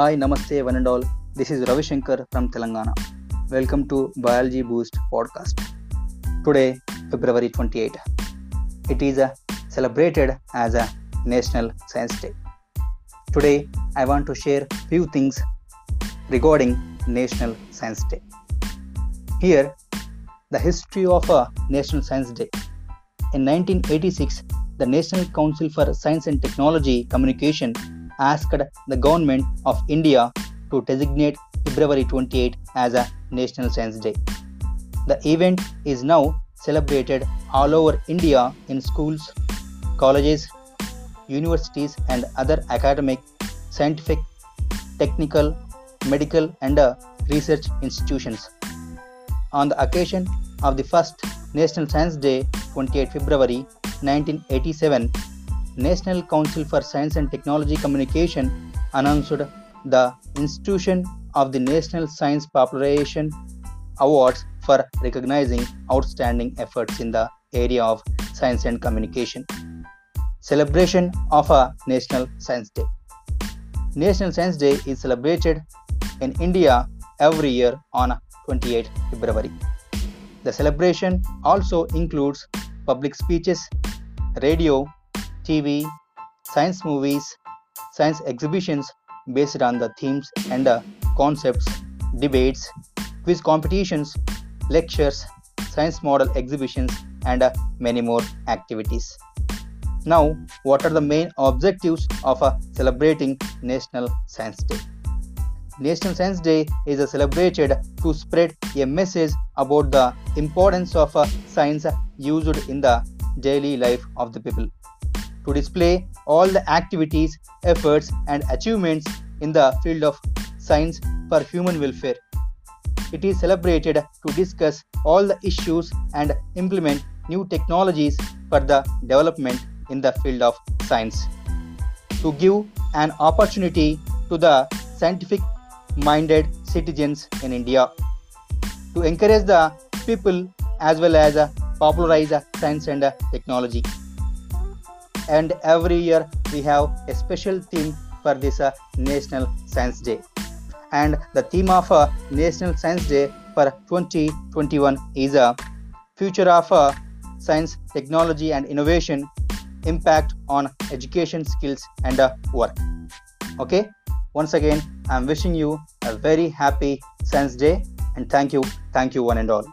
Hi, Namaste, one and all. This is Ravi Shankar from Telangana. Welcome to Biology Boost podcast. Today, February 28, it is uh, celebrated as a National Science Day. Today, I want to share few things regarding National Science Day. Here, the history of a National Science Day. In 1986, the National Council for Science and Technology Communication asked the government of India to designate February 28 as a National Science Day. The event is now celebrated all over India in schools, colleges, universities, and other academic, scientific, technical, medical, and uh, research institutions. On the occasion of the first National Science Day, 28 February 1987, National Council for Science and Technology Communication announced the institution of the National Science Popularization Awards for recognizing outstanding efforts in the area of science and communication. Celebration of a National Science Day. National Science Day is celebrated in India every year on 28 February. The celebration also includes public speeches, radio, TV, science movies, science exhibitions based on the themes and the concepts, debates, quiz competitions, lectures, science model exhibitions, and many more activities. Now, what are the main objectives of celebrating National Science Day? National Science Day is celebrated to spread a message about the importance of science used in the daily life of the people. To display all the activities, efforts, and achievements in the field of science for human welfare. It is celebrated to discuss all the issues and implement new technologies for the development in the field of science. To give an opportunity to the scientific minded citizens in India. To encourage the people as well as popularize science and technology. And every year we have a special theme for this uh, National Science Day. And the theme of uh, National Science Day for 2021 is a uh, future of uh, science, technology, and innovation impact on education, skills, and uh, work. Okay, once again, I'm wishing you a very happy Science Day and thank you, thank you, one and all.